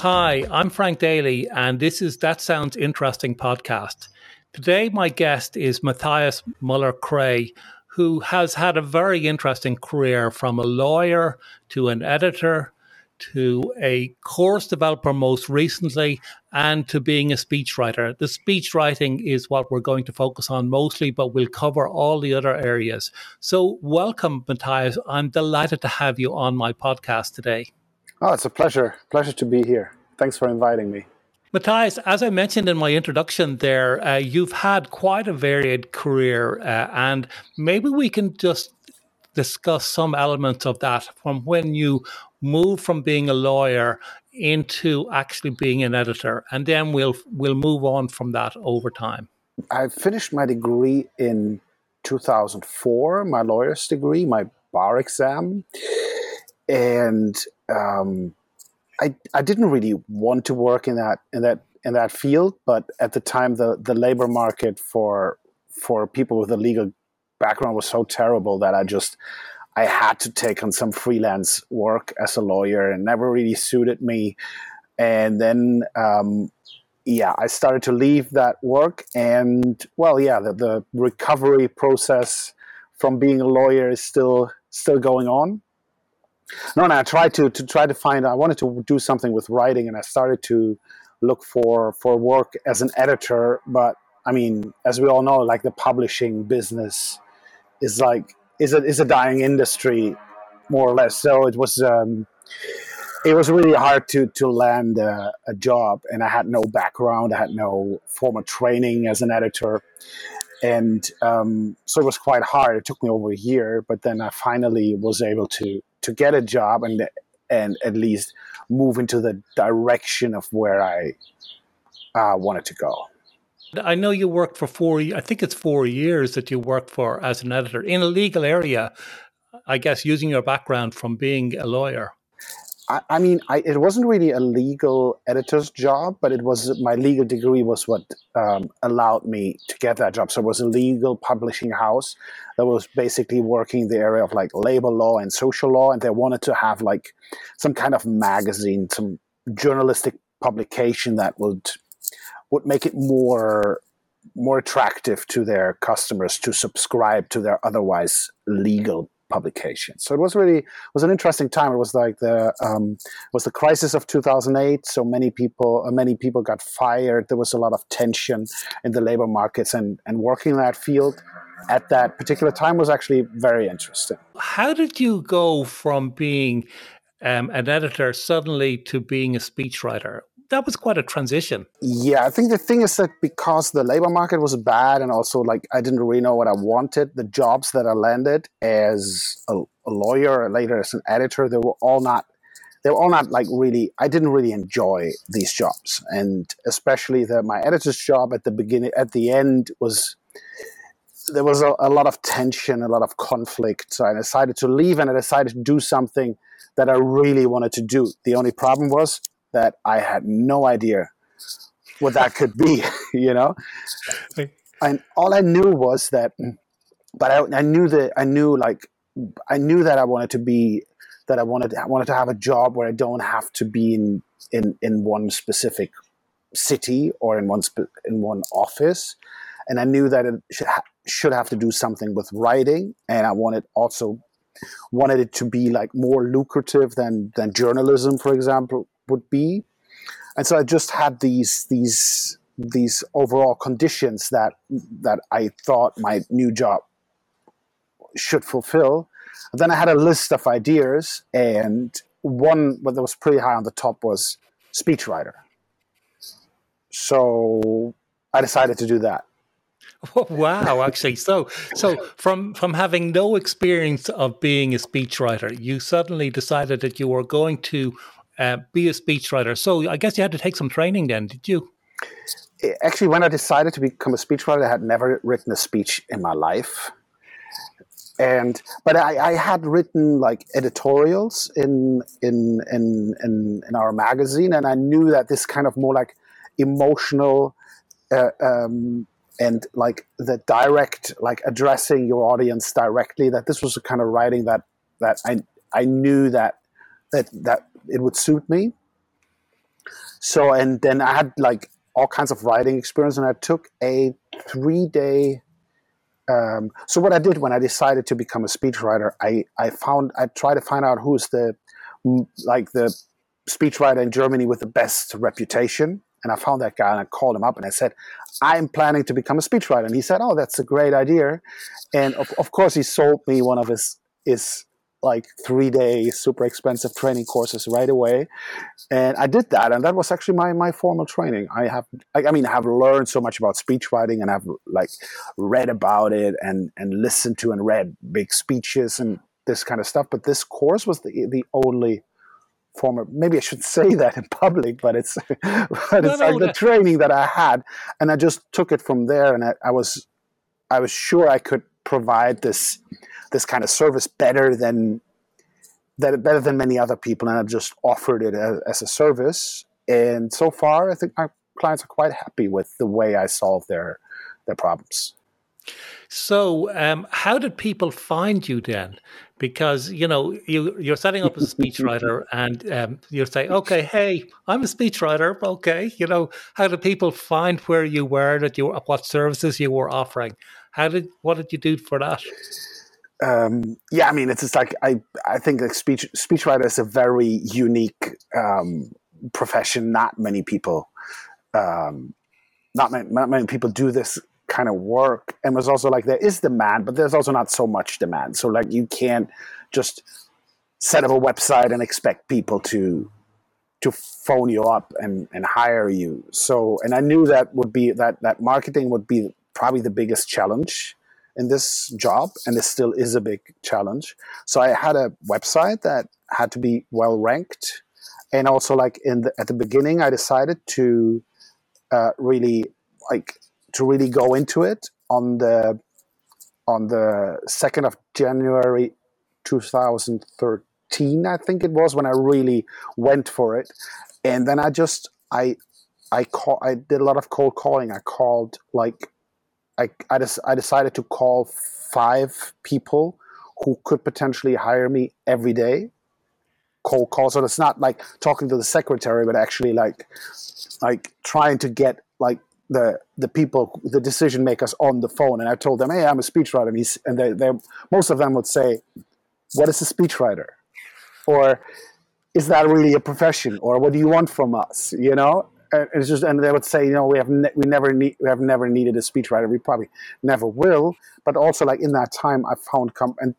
Hi, I'm Frank Daly, and this is That Sounds Interesting podcast. Today, my guest is Matthias Muller Cray, who has had a very interesting career from a lawyer to an editor to a course developer most recently and to being a speechwriter. The speech writing is what we're going to focus on mostly, but we'll cover all the other areas. So, welcome, Matthias. I'm delighted to have you on my podcast today. Oh, it's a pleasure. Pleasure to be here. Thanks for inviting me. Matthias, as I mentioned in my introduction there, uh, you've had quite a varied career, uh, and maybe we can just discuss some elements of that from when you moved from being a lawyer into actually being an editor, and then we'll we'll move on from that over time. I finished my degree in 2004, my lawyer's degree, my bar exam, and um, I I didn't really want to work in that in that in that field, but at the time the the labor market for for people with a legal background was so terrible that I just I had to take on some freelance work as a lawyer and never really suited me. And then um, yeah, I started to leave that work and well yeah, the, the recovery process from being a lawyer is still still going on no, no, I tried to to try to find. I wanted to do something with writing, and I started to look for for work as an editor. But I mean, as we all know, like the publishing business is like is a is a dying industry, more or less. So it was. Um, it was really hard to to land a, a, job, and I had no background. I had no formal training as an editor, and um, so it was quite hard. It took me over a year, but then I finally was able to to get a job and and at least move into the direction of where I uh, wanted to go. I know you worked for four. I think it's four years that you worked for as an editor in a legal area. I guess using your background from being a lawyer. I, I mean, I, it wasn't really a legal editor's job, but it was my legal degree was what um, allowed me to get that job. So it was a legal publishing house that was basically working the area of like labor law and social law, and they wanted to have like some kind of magazine, some journalistic publication that would would make it more more attractive to their customers to subscribe to their otherwise legal publication. So it was really it was an interesting time. It was like the um, was the crisis of 2008. So many people uh, many people got fired. There was a lot of tension in the labor markets, and and working in that field at that particular time was actually very interesting. How did you go from being um, an editor suddenly to being a speechwriter? That was quite a transition. Yeah, I think the thing is that because the labor market was bad and also like I didn't really know what I wanted, the jobs that I landed as a, a lawyer or later as an editor, they were all not they were all not like really I didn't really enjoy these jobs. And especially the my editor's job at the beginning at the end was there was a, a lot of tension, a lot of conflict. So I decided to leave and I decided to do something that I really wanted to do. The only problem was that I had no idea what that could be, you know? And all I knew was that, but I, I knew that I knew like, I knew that I wanted to be, that I wanted, I wanted to have a job where I don't have to be in, in, in one specific city or in one, in one office. And I knew that it should, ha- should have to do something with writing. And I wanted also wanted it to be like more lucrative than than journalism, for example, would be. And so I just had these these these overall conditions that that I thought my new job should fulfill. And then I had a list of ideas, and one that was pretty high on the top was speechwriter. So I decided to do that. Wow, actually, so so from from having no experience of being a speechwriter, you suddenly decided that you were going to uh, be a speechwriter. So I guess you had to take some training then, did you? Actually, when I decided to become a speechwriter, I had never written a speech in my life. And but I, I had written like editorials in, in in in in our magazine, and I knew that this kind of more like emotional uh, um, and like the direct like addressing your audience directly that this was the kind of writing that that I I knew that that that it would suit me. so and then I had like all kinds of writing experience, and I took a three day. Um, so what I did when I decided to become a speechwriter, I I found I tried to find out who's the like the speechwriter in Germany with the best reputation, and I found that guy and I called him up and I said, I'm planning to become a speechwriter. And he said, Oh, that's a great idea. And of, of course, he sold me one of his, his like three day super expensive training courses right away. And I did that. And that was actually my, my formal training. I have, I, I mean, I have learned so much about speechwriting and I've like read about it and, and listened to and read big speeches and this kind of stuff. But this course was the, the only former maybe i should say that in public but it's but it's no, like no, the training that i had and i just took it from there and I, I, was i was sure i could provide this this kind of service better than that better than many other people and I've just offered it as, as a service and so far i think my clients are quite happy with the way i solve their their problems so, um, how did people find you then? Because you know you you're setting up as a speechwriter, and um, you say, "Okay, hey, I'm a speechwriter." Okay, you know, how did people find where you were, that you what services you were offering? How did what did you do for that? Um, yeah, I mean, it's just like I I think like speech speechwriter is a very unique um, profession. Not many people. Um, not many, not many people do this kind of work and was also like there is demand but there's also not so much demand so like you can't just set up a website and expect people to to phone you up and and hire you so and i knew that would be that that marketing would be probably the biggest challenge in this job and it still is a big challenge so i had a website that had to be well ranked and also like in the, at the beginning i decided to uh, really like to really go into it on the on the second of January, two thousand thirteen. I think it was when I really went for it, and then I just I I call I did a lot of cold calling. I called like I I, des- I decided to call five people who could potentially hire me every day cold call so it's not like talking to the secretary but actually like like trying to get like the the people, the decision makers on the phone, and I told them, "Hey, I'm a speechwriter," and, he's, and they, they most of them would say, "What is a speechwriter?" or "Is that really a profession?" or "What do you want from us?" You know, Uh, it's just, and they would say, "You know, we have ne- we never need we have never needed a speechwriter. We probably never will." But also, like in that time, I found com- and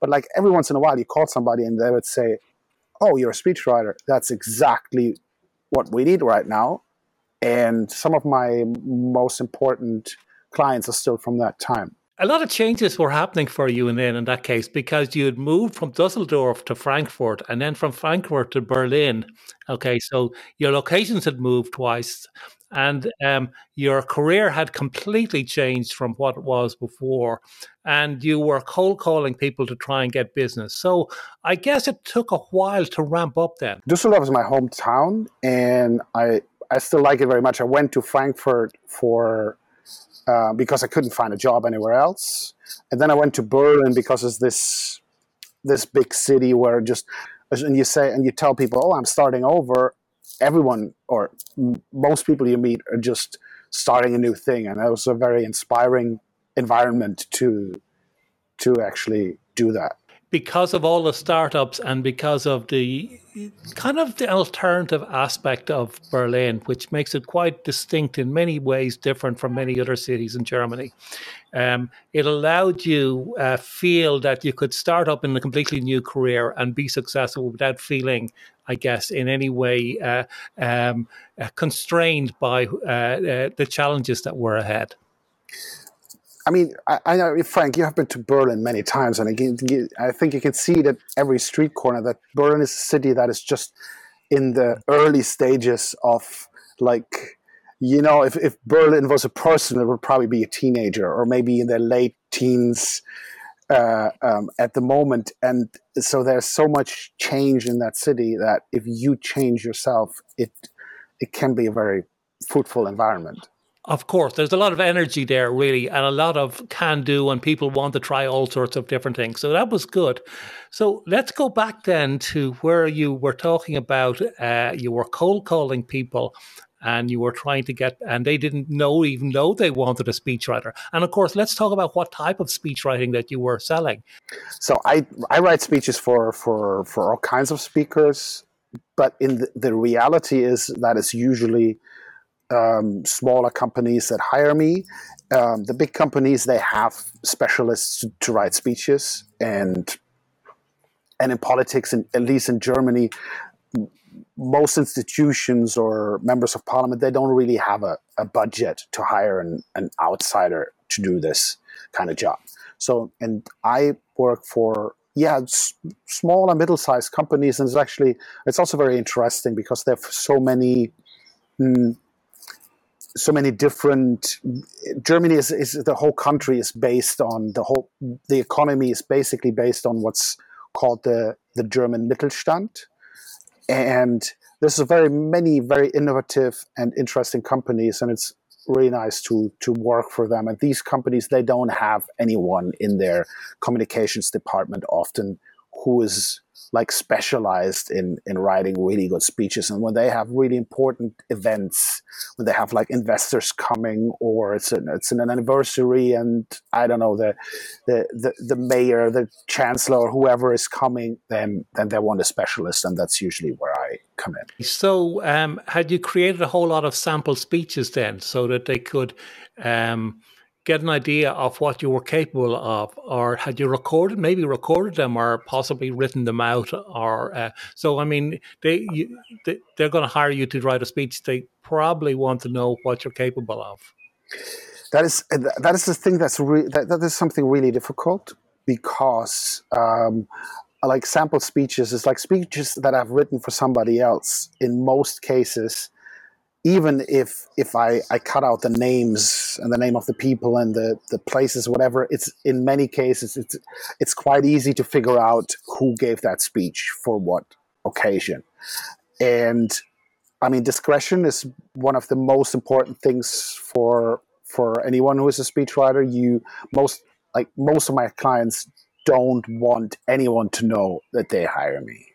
but like every once in a while, you call somebody and they would say, "Oh, you're a speechwriter. That's exactly what we need right now." and some of my most important clients are still from that time. A lot of changes were happening for you in then in that case because you had moved from Dusseldorf to Frankfurt and then from Frankfurt to Berlin. Okay, so your locations had moved twice, and um, your career had completely changed from what it was before, and you were cold calling people to try and get business. So I guess it took a while to ramp up. Then Dusseldorf is my hometown, and I I still like it very much. I went to Frankfurt for uh, because I couldn't find a job anywhere else, and then I went to Berlin because it's this this big city where just and you say and you tell people, oh, I'm starting over. Everyone or most people you meet are just starting a new thing, and that was a very inspiring environment to to actually do that because of all the startups and because of the kind of the alternative aspect of Berlin, which makes it quite distinct in many ways, different from many other cities in Germany. Um, it allowed you uh, feel that you could start up in a completely new career and be successful without feeling, I guess, in any way uh, um, uh, constrained by uh, uh, the challenges that were ahead. I mean, I, I, know, Frank, you have been to Berlin many times, and I think you can see that every street corner that Berlin is a city that is just in the early stages of like, you know, if, if Berlin was a person, it would probably be a teenager or maybe in their late teens uh, um, at the moment. And so there's so much change in that city that if you change yourself, it it can be a very fruitful environment. Of course, there's a lot of energy there, really, and a lot of can do, and people want to try all sorts of different things. So that was good. So let's go back then to where you were talking about uh, you were cold calling people and you were trying to get, and they didn't know, even though they wanted a speechwriter. And of course, let's talk about what type of speechwriting that you were selling. So I, I write speeches for, for, for all kinds of speakers, but in the, the reality is that it's usually um, smaller companies that hire me. Um, the big companies they have specialists to, write speeches, and and in politics, and at least in Germany, most institutions or members of parliament they don't really have a, a budget to hire an, an outsider to do this kind of job. So, and I work for yeah s- small and middle sized companies, and it's actually it's also very interesting because there are so many. Mm, so many different germany is, is the whole country is based on the whole the economy is basically based on what's called the the german mittelstand. And there's very many very innovative and interesting companies and it's really nice to to work for them. And these companies they don't have anyone in their communications department often who is like specialized in in writing really good speeches. And when they have really important events when they have like investors coming or it's an it's an anniversary and i don't know the the the, the mayor the chancellor or whoever is coming then then they want a specialist and that's usually where i come in. So um, had you created a whole lot of sample speeches then so that they could um, get an idea of what you were capable of, or had you recorded, maybe recorded them, or possibly written them out, or uh, so. I mean, they, you, they they're going to hire you to write a speech. They probably want to know what you're capable of. That is that is the thing that's re- that, that is something really difficult because. Um, like sample speeches is like speeches that I've written for somebody else. In most cases, even if if I, I cut out the names and the name of the people and the, the places whatever it's in many cases it's it's quite easy to figure out who gave that speech for what occasion. And i mean discretion is one of the most important things for for anyone who is a speechwriter. You most like most of my clients don't want anyone to know that they hire me.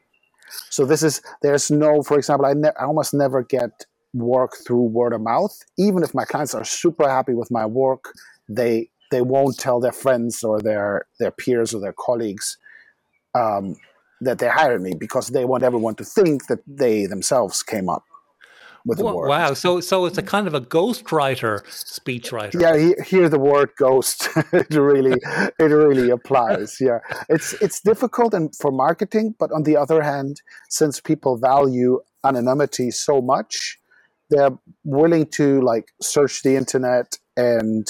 So this is there's no for example i, ne- I almost never get work through word of mouth. Even if my clients are super happy with my work, they they won't tell their friends or their their peers or their colleagues um, that they hired me because they want everyone to think that they themselves came up with the word. Wow! So so it's a kind of a ghostwriter, speechwriter. Yeah, here the word ghost it really it really applies. Yeah, it's it's difficult and for marketing, but on the other hand, since people value anonymity so much, they're willing to like search the internet and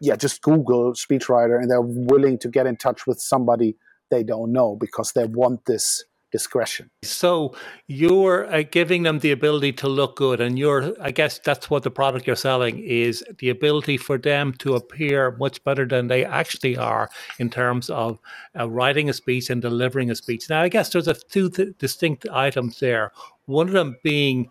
yeah just google speechwriter and they're willing to get in touch with somebody they don't know because they want this discretion. So you're uh, giving them the ability to look good and you're i guess that's what the product you're selling is the ability for them to appear much better than they actually are in terms of uh, writing a speech and delivering a speech. Now i guess there's a two th- distinct items there. One of them being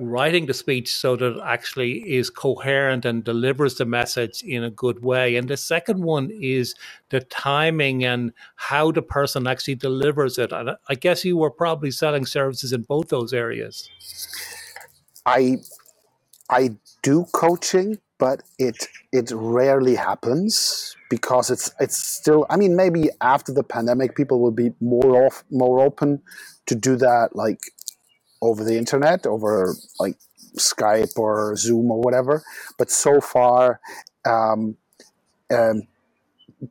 writing the speech so that it actually is coherent and delivers the message in a good way. And the second one is the timing and how the person actually delivers it. And I guess you were probably selling services in both those areas. I I do coaching, but it it rarely happens because it's it's still I mean maybe after the pandemic people will be more off more open to do that like over the internet, over like Skype or Zoom or whatever. But so far, um, um,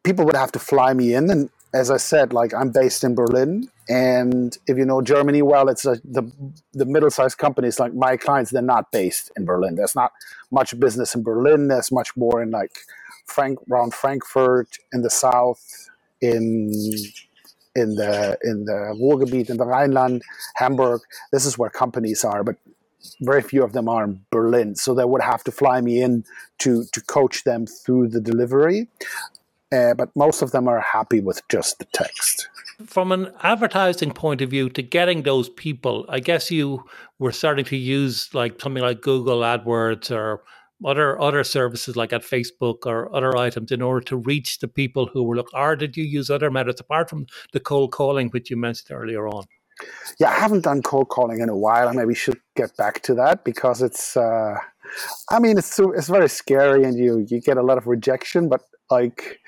people would have to fly me in. And as I said, like I'm based in Berlin, and if you know Germany well, it's a, the the middle-sized companies like my clients. They're not based in Berlin. There's not much business in Berlin. There's much more in like Frank around Frankfurt in the south, in in the in the Ruhrgebiet, in the Rhineland, Hamburg. This is where companies are, but very few of them are in Berlin. So they would have to fly me in to to coach them through the delivery. Uh, but most of them are happy with just the text. From an advertising point of view, to getting those people, I guess you were starting to use like something like Google AdWords or other other services like at Facebook or other items in order to reach the people who were look or did you use other methods apart from the cold calling which you mentioned earlier on? Yeah, I haven't done cold calling in a while. I maybe should get back to that because it's uh, I mean it's it's very scary and you you get a lot of rejection, but like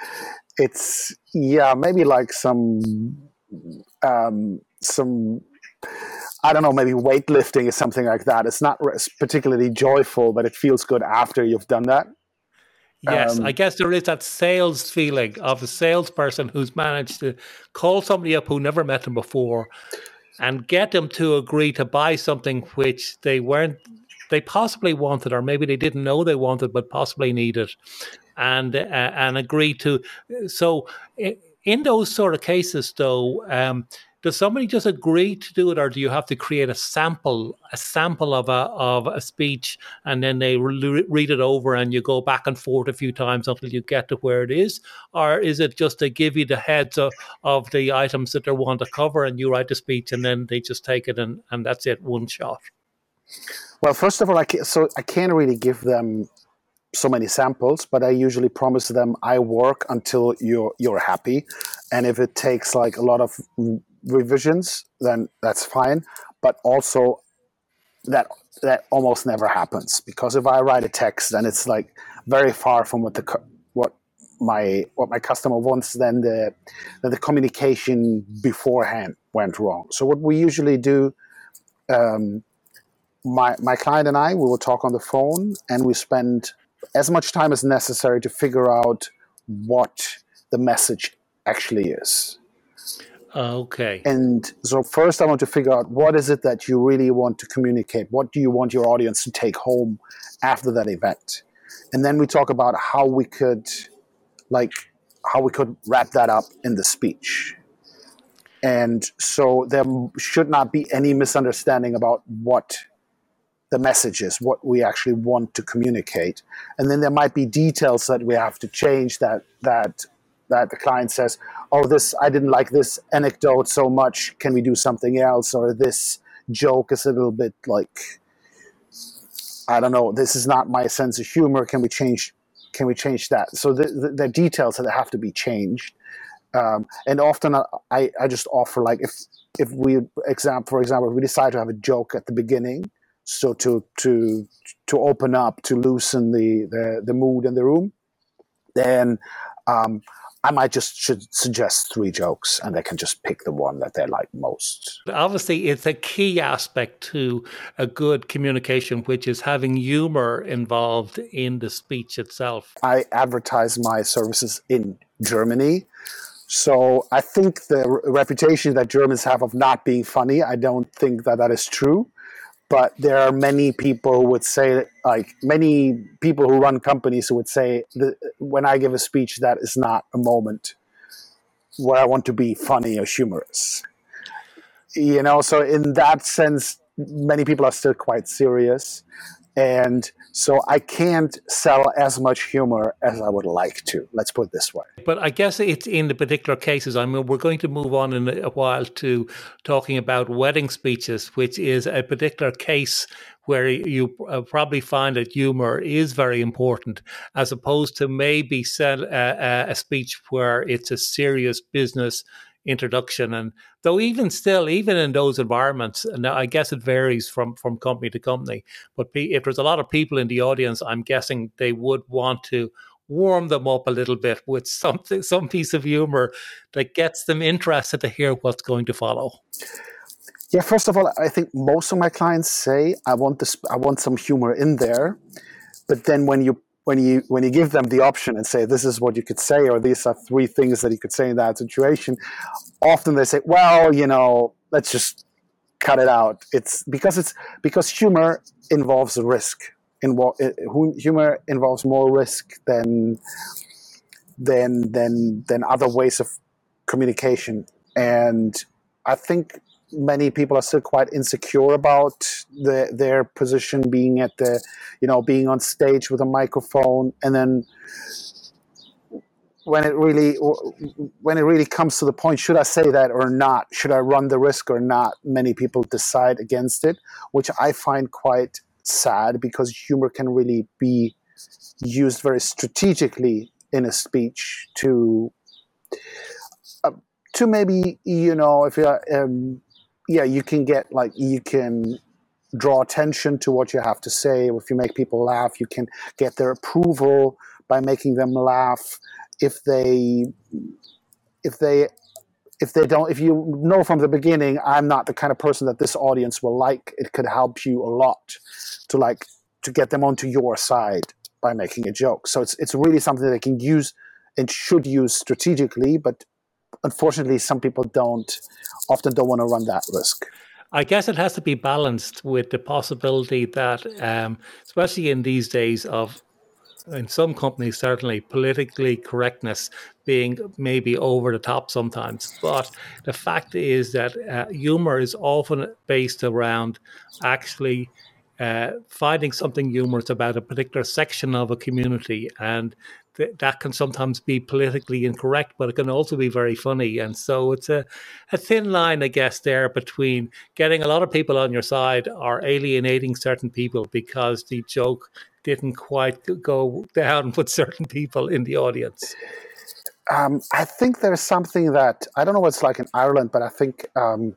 it's yeah, maybe like some um some I don't know, maybe weightlifting is something like that. It's not particularly joyful, but it feels good after you've done that. Yes, um, I guess there is that sales feeling of a salesperson who's managed to call somebody up who never met them before and get them to agree to buy something which they weren't, they possibly wanted, or maybe they didn't know they wanted, but possibly needed, and uh, and agree to. So, in those sort of cases, though. Um, does somebody just agree to do it or do you have to create a sample a sample of a of a speech and then they re- read it over and you go back and forth a few times until you get to where it is? Or is it just to give you the heads of, of the items that they want to cover and you write the speech and then they just take it and, and that's it one shot? Well first of all I can, so I can't really give them so many samples, but I usually promise them I work until you're you're happy, and if it takes like a lot of revisions, then that's fine. But also, that that almost never happens because if I write a text and it's like very far from what the what my what my customer wants, then the then the communication beforehand went wrong. So what we usually do. Um, my, my client and I, we will talk on the phone and we spend as much time as necessary to figure out what the message actually is. Oh, okay. And so first I want to figure out what is it that you really want to communicate? What do you want your audience to take home after that event? And then we talk about how we could like how we could wrap that up in the speech. And so there should not be any misunderstanding about what the message is, what we actually want to communicate. And then there might be details that we have to change that that that the client says, "Oh, this I didn't like this anecdote so much. Can we do something else?" Or this joke is a little bit like, I don't know. This is not my sense of humor. Can we change? Can we change that? So the, the, the details that have to be changed. Um, and often I, I just offer like if if we example for example if we decide to have a joke at the beginning so to to to open up to loosen the the, the mood in the room then um, I might just should suggest three jokes and they can just pick the one that they like most. Obviously, it's a key aspect to a good communication, which is having humor involved in the speech itself. I advertise my services in Germany. So I think the reputation that Germans have of not being funny, I don't think that that is true but there are many people who would say like many people who run companies who would say that when i give a speech that is not a moment where i want to be funny or humorous. You know so in that sense many people are still quite serious and so I can't sell as much humor as I would like to. Let's put it this way. But I guess it's in the particular cases. I mean, we're going to move on in a while to talking about wedding speeches, which is a particular case where you uh, probably find that humor is very important, as opposed to maybe sell a, a speech where it's a serious business introduction. And though even still, even in those environments, and I guess it varies from from company to company. But if there's a lot of people in the audience, I'm guessing they would want to warm them up a little bit with something, some piece of humor that gets them interested to hear what's going to follow. Yeah, first of all, I think most of my clients say I want this, I want some humor in there, but then when you when you when you give them the option and say this is what you could say or these are three things that you could say in that situation often they say well you know let's just cut it out. It's because it's because humor involves risk Invo- humor involves more risk than than than than other ways of communication. And i think many people are still quite insecure about the, their position being at the, you know, being on stage with a microphone, and then when it really when it really comes to the point, should I say that or not? Should I run the risk or not? Many people decide against it, which I find quite sad because humor can really be used very strategically in a speech to uh, to maybe you know if you um, yeah you can get like you can draw attention to what you have to say. If you make people laugh you can get their approval by making them laugh. If they if they if they don't if you know from the beginning i'm not the kind of person that this audience will like. It could help you a lot to like to get them onto your side by making a joke. So it's it's really something they can use and should use strategically but unfortunately some people don't often don't want to run that risk I guess it has to be balanced with the possibility that, um, especially in these days of in some companies, certainly politically correctness being maybe over the top sometimes. But the fact is that uh, humor is often based around actually uh, finding something humorous about a particular section of a community. And th- that can sometimes be politically incorrect, but it can also be very funny. And so it's a, a thin line, I guess, there between getting a lot of people on your side or alienating certain people because the joke didn't quite go down with certain people in the audience? Um, I think there's something that I don't know what it's like in Ireland, but I think um,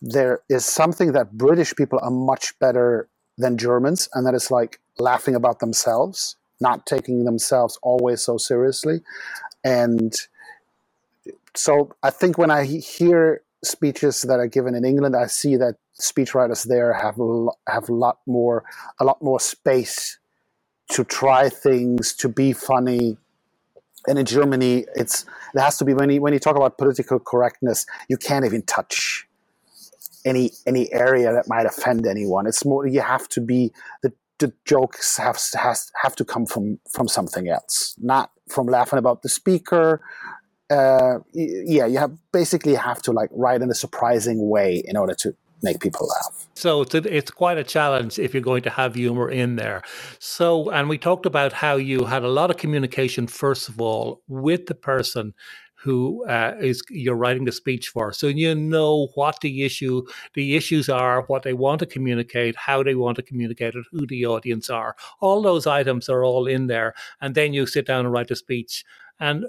there is something that British people are much better than Germans, and that is like laughing about themselves, not taking themselves always so seriously. And so I think when I hear speeches that are given in England, I see that speechwriters there have a have a lot more a lot more space to try things, to be funny. And in Germany, it's it has to be when you when you talk about political correctness, you can't even touch any any area that might offend anyone. It's more you have to be the the jokes have has have to come from from something else, not from laughing about the speaker. Uh, yeah, you have basically have to like write in a surprising way in order to make people laugh. So it's, a, it's quite a challenge if you're going to have humor in there. So, and we talked about how you had a lot of communication, first of all, with the person who uh, is you're writing the speech for. So you know what the issue, the issues are, what they want to communicate, how they want to communicate it, who the audience are. All those items are all in there, and then you sit down and write the speech. And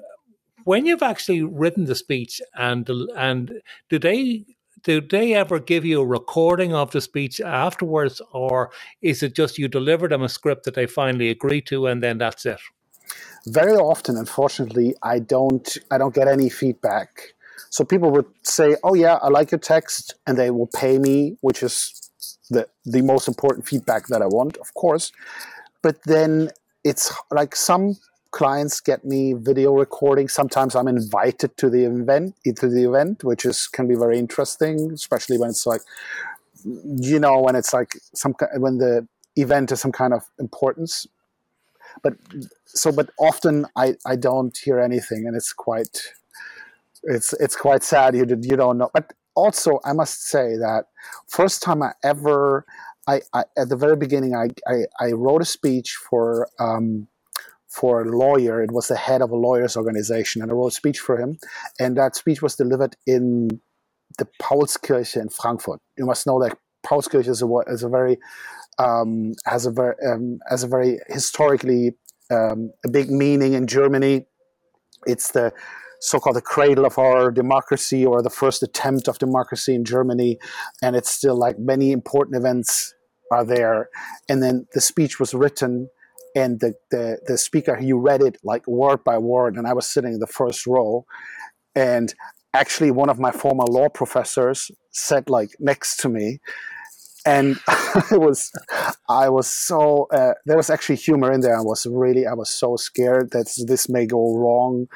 when you've actually written the speech, and and do they did they ever give you a recording of the speech afterwards, or is it just you deliver them a script that they finally agree to and then that's it? Very often, unfortunately, I don't I don't get any feedback. So people would say, "Oh yeah, I like your text," and they will pay me, which is the the most important feedback that I want, of course. But then it's like some clients get me video recording. Sometimes I'm invited to the event, to the event, which is can be very interesting, especially when it's like, you know, when it's like some when the event is some kind of importance. But so, but often I I don't hear anything, and it's quite it's it's quite sad. You you don't know, but also I must say that first time I ever I, I at the very beginning I, I, I wrote a speech for um, for a lawyer. It was the head of a lawyers organization, and I wrote a speech for him. And that speech was delivered in the Paulskirche in Frankfurt. You must know that Paulskirche is a, is a very um, has a very um, has a very historically um, a big meaning in Germany. It's the so-called the cradle of our democracy or the first attempt of democracy in Germany, and it's still like many important events are there. And then the speech was written and the, the, the speaker he read it like word by word and i was sitting in the first row and actually one of my former law professors sat like next to me and it was i was so uh, there was actually humor in there. I was really i was so scared that this may go wrong.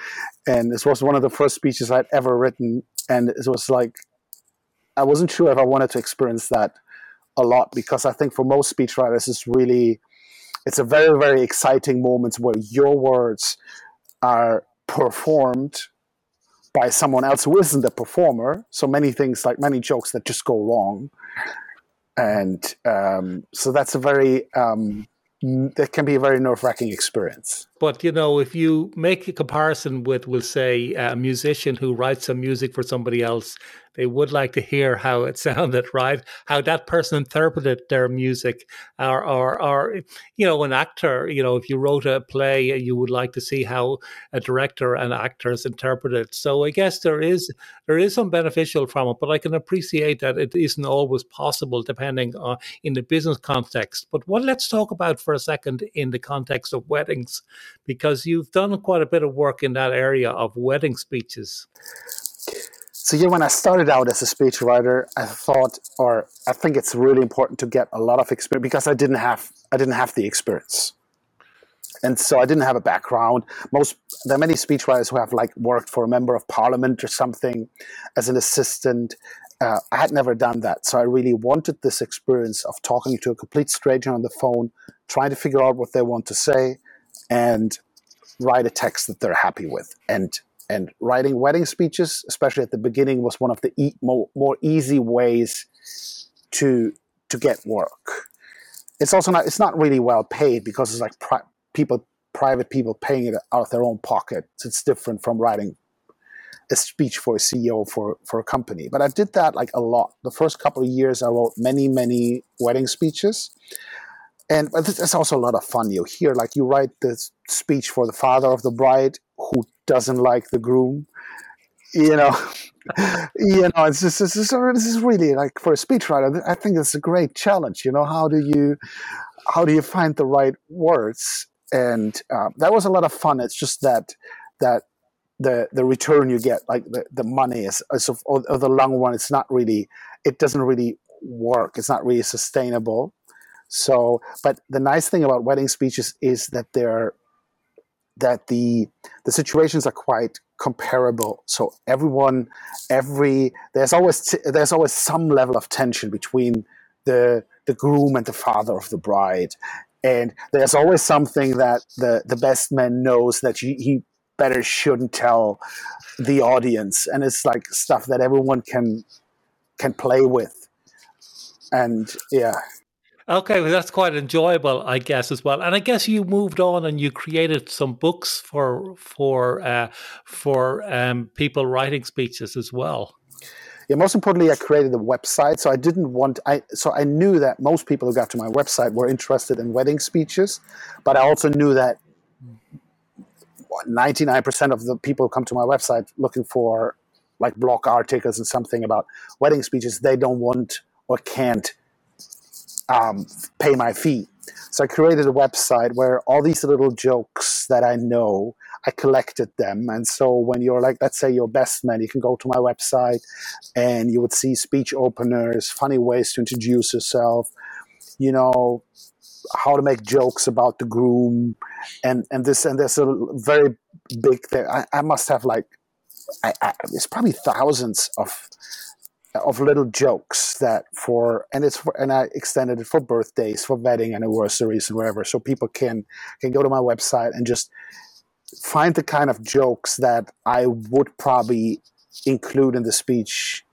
And this was one of the first speeches i'd ever written. And it was like i wasn't sure if i wanted to experience that a lot because i think for most speechwriters it's really it's a very very exciting moment where your words are performed by someone else who isn't a performer. So many things like many jokes that just go wrong and um, so that's a very um, that can be a very nerve-wracking experience but you know if you make a comparison with we'll say a musician who writes some music for somebody else they would like to hear how it sounded, right? How that person interpreted their music, or, or, or, you know, an actor. You know, if you wrote a play, you would like to see how a director and actors interpret it. So I guess there is there is some beneficial from it, but I can appreciate that it isn't always possible depending on in the business context. But what let's talk about for a second in the context of weddings, because you've done quite a bit of work in that area of wedding speeches. So yeah, when I started out as a speechwriter, I thought, or I think it's really important to get a lot of experience because I didn't have I didn't have the experience, and so I didn't have a background. Most there are many speechwriters who have like worked for a member of parliament or something as an assistant. Uh, I had never done that, so I really wanted this experience of talking to a complete stranger on the phone, trying to figure out what they want to say, and write a text that they're happy with. And and writing wedding speeches, especially at the beginning, was one of the e- more, more easy ways to to get work. It's also not it's not really well paid because it's like pri- people private people paying it out of their own pocket. So it's different from writing a speech for a CEO for for a company. But I did that like a lot. The first couple of years, I wrote many many wedding speeches, and but it's also a lot of fun. You hear like you write the speech for the father of the bride who doesn't like the groom. You know, you know, it's just this is, really like for a speechwriter. I think it's a great challenge. You know, how do you how do you find the right words? And uh, that was a lot of fun. It's just that that the the return you get, like the, the money is, is of, the long one. It's not really. It doesn't really work. It's not really sustainable. So, but the nice thing about wedding speeches is that they're that the the situations are quite comparable. So everyone, every there's always there's always some level of tension between the the groom and the father of the bride, and there's always something that the the best man knows that he, he better shouldn't tell the audience, and it's like stuff that everyone can can play with, and yeah. Okay, well, that's quite enjoyable, I guess, as well. And I guess you moved on and you created some books for for uh, for um, people writing speeches as well. Yeah, most importantly, I created a website. So I didn't want I so I knew that most people who got to my website were interested in wedding speeches, but I also knew that 99% of the people who come to my website looking for like blog articles and something about wedding speeches, they don't want or can't um, pay my fee. So I created a website where all these little jokes that I know, I collected them. And so when you're like, let's say you're best man, you can go to my website and you would see speech openers, funny ways to introduce yourself, you know, how to make jokes about the groom and, and this, and there's a very big thing. I, I must have like, I, I, it's probably thousands of of little jokes that for and it's for, and I extended it for birthdays, for wedding anniversaries, and wherever, so people can can go to my website and just find the kind of jokes that I would probably include in the speech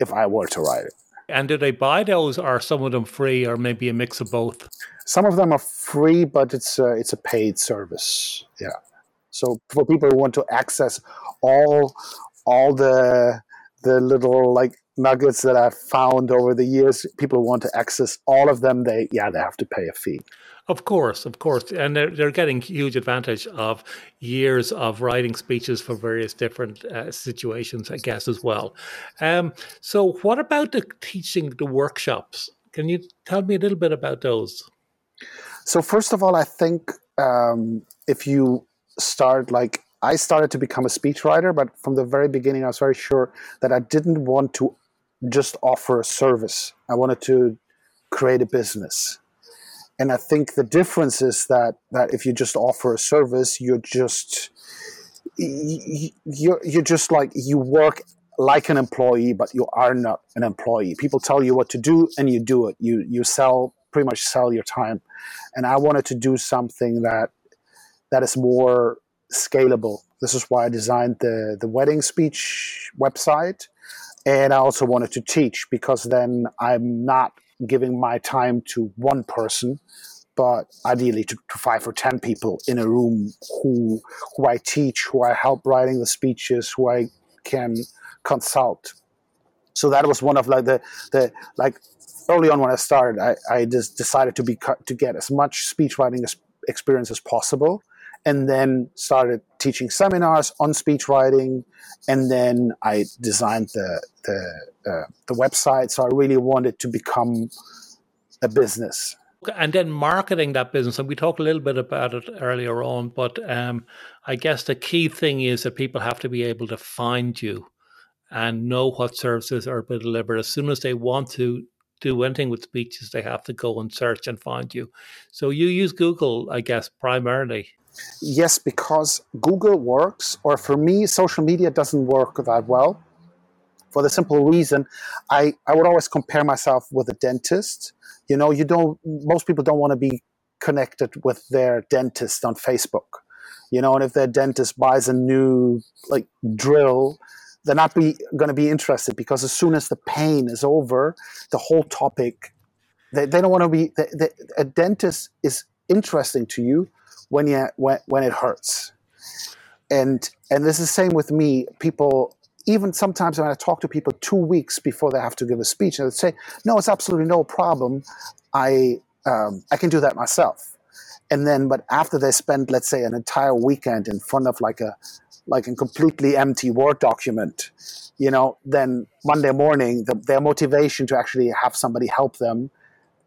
if I were to write it. And do they buy those, or are some of them free, or maybe a mix of both? Some of them are free, but it's a, it's a paid service. Yeah. So for people who want to access all all the the little like nuggets that I've found over the years. People want to access all of them. They yeah, they have to pay a fee. Of course, of course, and they're they're getting huge advantage of years of writing speeches for various different uh, situations, I guess, as well. Um, so, what about the teaching the workshops? Can you tell me a little bit about those? So, first of all, I think um, if you start like I started to become a speechwriter, but from the very beginning, I was very sure that I didn't want to just offer a service. I wanted to create a business. And I think the difference is that that if you just offer a service, you're just you're you're just like you work like an employee, but you are not an employee. People tell you what to do, and you do it. You you sell pretty much sell your time. And I wanted to do something that that is more scalable. This is why I designed the, the wedding speech website. And I also wanted to teach because then I'm not giving my time to one person, but ideally to, to, five or ten people in a room who who I teach, who I help writing the speeches, who I can consult So that was one of like the the like early on when I started, I, I just decided to be to get as much speech writing as, experience as possible, and then started teaching seminars on speech writing, and then I designed the the uh, the website. So I really wanted to become a business. And then marketing that business, and we talked a little bit about it earlier on, but um, I guess the key thing is that people have to be able to find you and know what services are being delivered. As soon as they want to do anything with speeches, they have to go and search and find you. So you use Google, I guess, primarily. Yes, because Google works, or for me, social media doesn't work that well. For the simple reason, I, I would always compare myself with a dentist. You know, you don't. Most people don't want to be connected with their dentist on Facebook. You know, and if their dentist buys a new like drill, they're not be going to be interested because as soon as the pain is over, the whole topic, they, they don't want to be. A dentist is interesting to you when you when, when it hurts, and and this is the same with me. People even sometimes when I talk to people two weeks before they have to give a speech, and they say, "No, it's absolutely no problem. I um, I can do that myself." And then, but after they spend, let's say, an entire weekend in front of like a like a completely empty Word document, you know, then Monday morning, the, their motivation to actually have somebody help them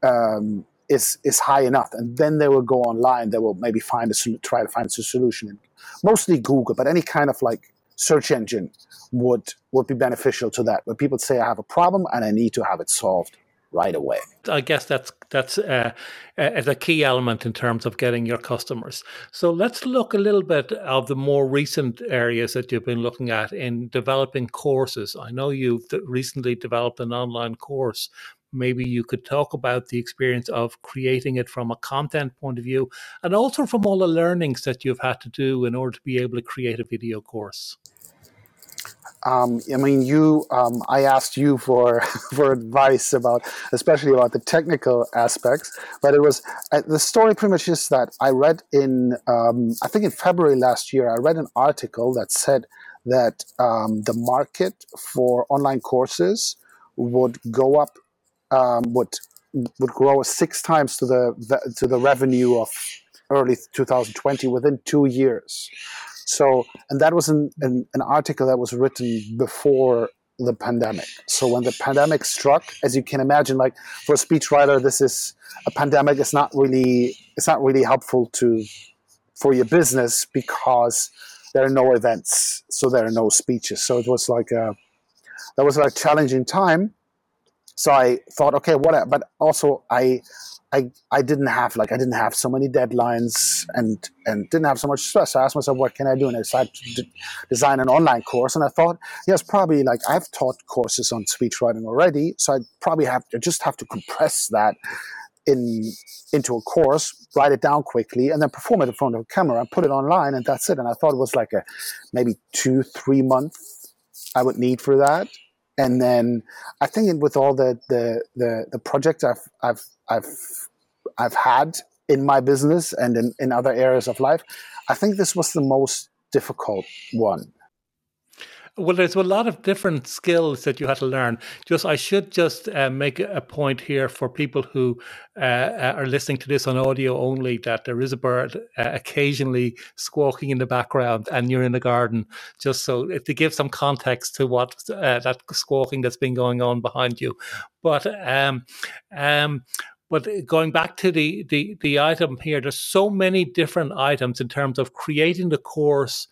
um, is is high enough, and then they will go online. They will maybe find a try to find a solution, mostly Google, but any kind of like search engine would would be beneficial to that. When people say I have a problem and I need to have it solved right away. I guess that's that's uh, uh, a key element in terms of getting your customers. So let's look a little bit of the more recent areas that you've been looking at in developing courses. I know you've recently developed an online course. Maybe you could talk about the experience of creating it from a content point of view and also from all the learnings that you've had to do in order to be able to create a video course. Um, I mean, you. Um, I asked you for for advice about, especially about the technical aspects. But it was uh, the story. Pretty much is that I read in, um, I think in February last year, I read an article that said that um, the market for online courses would go up, um, would would grow six times to the to the revenue of early 2020 within two years. So, and that was an, an, an article that was written before the pandemic. So when the pandemic struck, as you can imagine, like for a speechwriter, this is a pandemic is not really it's not really helpful to for your business because there are no events, so there are no speeches. So it was like a that was like a challenging time. So I thought, okay, what? But also I I, I didn't have like I didn't have so many deadlines and and didn't have so much stress. I asked myself, what can I do? And I decided to design an online course. And I thought, yes, probably like I've taught courses on speechwriting already, so I probably have to just have to compress that in into a course, write it down quickly, and then perform it in front of a camera and put it online, and that's it. And I thought it was like a maybe two three month I would need for that. And then I think with all the the the, the projects I've I've I've I've had in my business and in, in other areas of life, I think this was the most difficult one. Well, there's a lot of different skills that you had to learn. Just, I should just uh, make a point here for people who uh, uh, are listening to this on audio only that there is a bird uh, occasionally squawking in the background, and you're in the garden. Just so to give some context to what uh, that squawking that's been going on behind you. But um, um, but going back to the, the the item here, there's so many different items in terms of creating the course,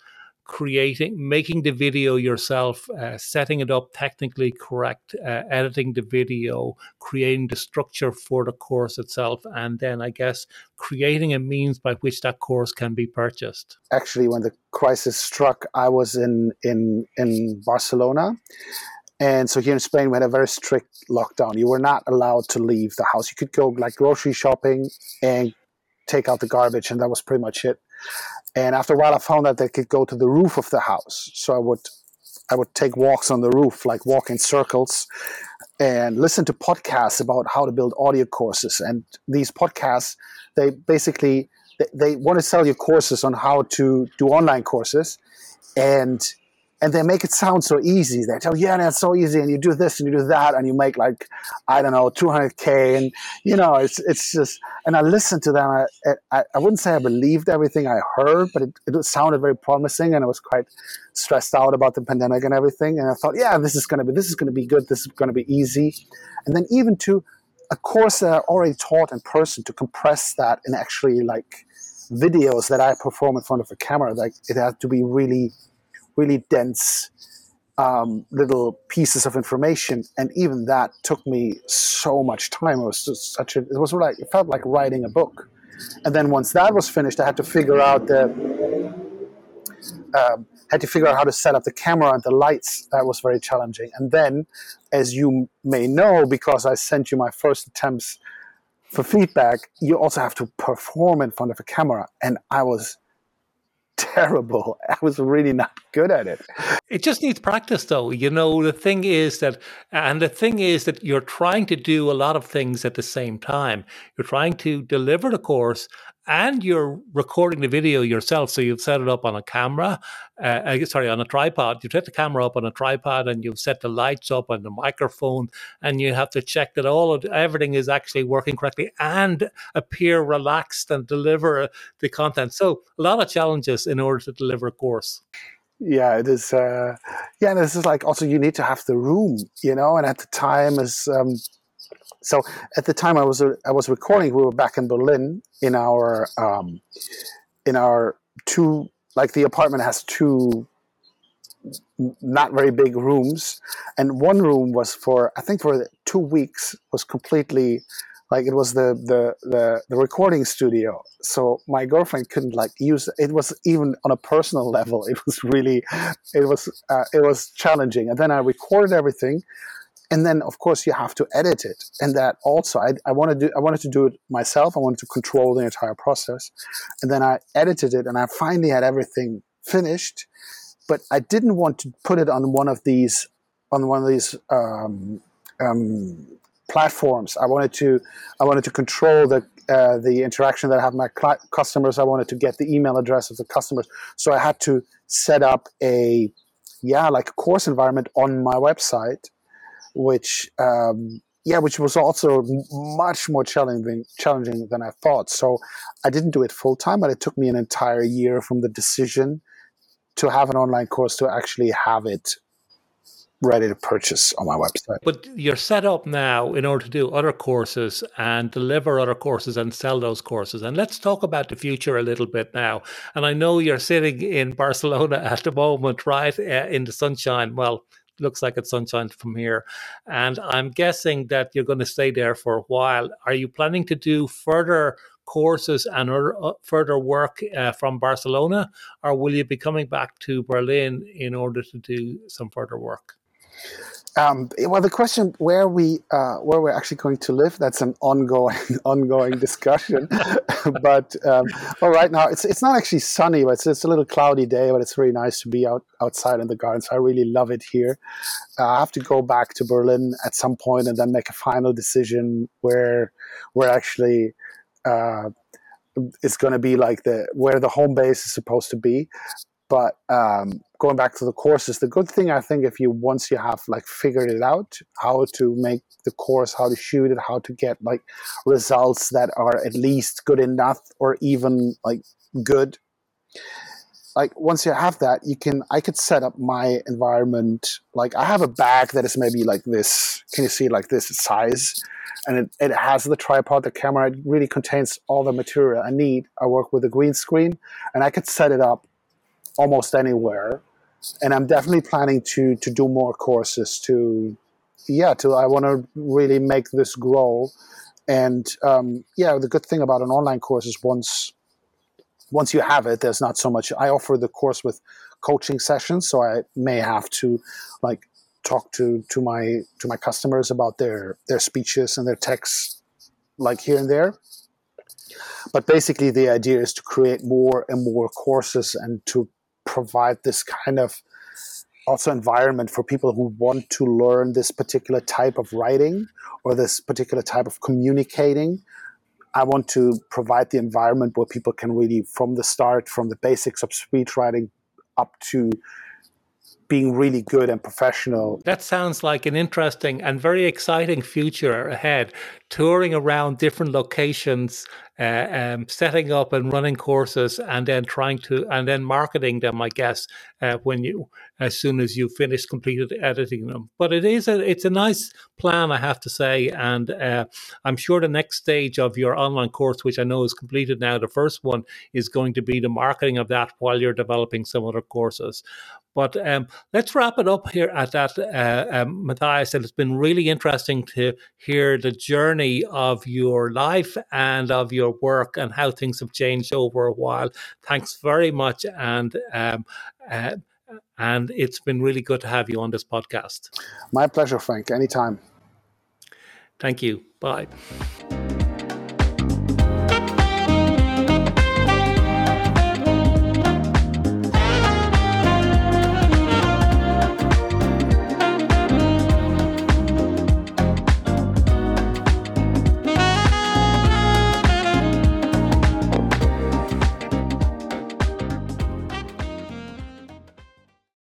creating, making the video yourself, uh, setting it up technically correct, uh, editing the video, creating the structure for the course itself, and then I guess creating a means by which that course can be purchased. Actually, when the crisis struck, I was in in in Barcelona and so here in Spain, we had a very strict lockdown. You were not allowed to leave the house. You could go like grocery shopping and take out the garbage, and that was pretty much it. And after a while, I found that I could go to the roof of the house. So I would, I would take walks on the roof, like walk in circles, and listen to podcasts about how to build audio courses. And these podcasts, they basically they, they want to sell you courses on how to do online courses, and and they make it sound so easy. They tell yeah, that's so easy, and you do this and you do that, and you make like I don't know, 200k, and you know, it's it's just. And I listened to them. I I, I wouldn't say I believed everything I heard, but it, it sounded very promising, and I was quite stressed out about the pandemic and everything. And I thought, yeah, this is gonna be this is gonna be good. This is gonna be easy. And then even to a course that I already taught in person to compress that and actually like videos that I perform in front of a camera, like it had to be really, really dense um, little pieces of information, and even that took me so much time. It was just such a. It was like it felt like writing a book, and then once that was finished, I had to figure out the. Um, had to figure out how to set up the camera and the lights. That was very challenging. And then, as you may know, because I sent you my first attempts for feedback, you also have to perform in front of a camera. And I was terrible. I was really not good at it. It just needs practice, though. You know, the thing is that, and the thing is that you're trying to do a lot of things at the same time. You're trying to deliver the course and you're recording the video yourself. So you've set it up on a camera, uh, sorry, on a tripod. You've set the camera up on a tripod and you've set the lights up and the microphone, and you have to check that all of everything is actually working correctly and appear relaxed and deliver the content. So a lot of challenges in order to deliver a course. Yeah, it is. Uh, yeah, and this is like also you need to have the room, you know. And at the time, is um, so at the time I was I was recording, we were back in Berlin in our um, in our two like the apartment has two not very big rooms, and one room was for I think for two weeks was completely like it was the the the, the recording studio. So my girlfriend couldn't like use it was even on a personal level it was really it was uh, it was challenging. And then i recorded everything and then of course you have to edit it. And that also I, I wanted to do I wanted to do it myself. I wanted to control the entire process. And then I edited it and I finally had everything finished. But I didn't want to put it on one of these on one of these um, um, platforms. I wanted to I wanted to control the uh, the interaction that I have my cl- customers. I wanted to get the email address of the customers. So I had to set up a yeah like a course environment on my website which um, yeah, which was also much more challenging challenging than I thought. So I didn't do it full time, but it took me an entire year from the decision to have an online course to actually have it ready to purchase on my website. But you're set up now in order to do other courses and deliver other courses and sell those courses. And let's talk about the future a little bit now. And I know you're sitting in Barcelona at the moment, right, uh, in the sunshine. Well, looks like it's sunshine from here. And I'm guessing that you're going to stay there for a while. Are you planning to do further courses and uh, further work uh, from Barcelona, or will you be coming back to Berlin in order to do some further work? Um, well, the question where we uh, where we're actually going to live that's an ongoing ongoing discussion. but um, well, right now it's it's not actually sunny, but it's, it's a little cloudy day. But it's really nice to be out outside in the garden. So I really love it here. Uh, I have to go back to Berlin at some point and then make a final decision where where actually. Uh, it's going to be like the where the home base is supposed to be but um, going back to the courses, the good thing I think if you once you have like figured it out how to make the course, how to shoot it, how to get like results that are at least good enough or even like good. Like once you have that, you can I could set up my environment. Like I have a bag that is maybe like this. Can you see like this size? And it, it has the tripod, the camera. It really contains all the material I need. I work with a green screen, and I could set it up almost anywhere. And I'm definitely planning to to do more courses to, yeah, to I want to really make this grow. And um, yeah, the good thing about an online course is once once you have it, there's not so much. I offer the course with coaching sessions, so I may have to like talk to to my to my customers about their their speeches and their texts, like here and there. But basically, the idea is to create more and more courses and to provide this kind of also environment for people who want to learn this particular type of writing or this particular type of communicating. I want to provide the environment where people can really, from the start, from the basics of speech writing up to being really good and professional. That sounds like an interesting and very exciting future ahead. Touring around different locations, uh, um, setting up and running courses, and then trying to and then marketing them. I guess uh, when you as soon as you finish completed editing them. But it is a it's a nice plan, I have to say, and uh, I'm sure the next stage of your online course, which I know is completed now, the first one is going to be the marketing of that while you're developing some other courses. But um, let's wrap it up here at that, uh, um, Matthias. And it's been really interesting to hear the journey of your life and of your work and how things have changed over a while. Thanks very much. And um, uh, and it's been really good to have you on this podcast. My pleasure, Frank. Anytime. Thank you. Bye.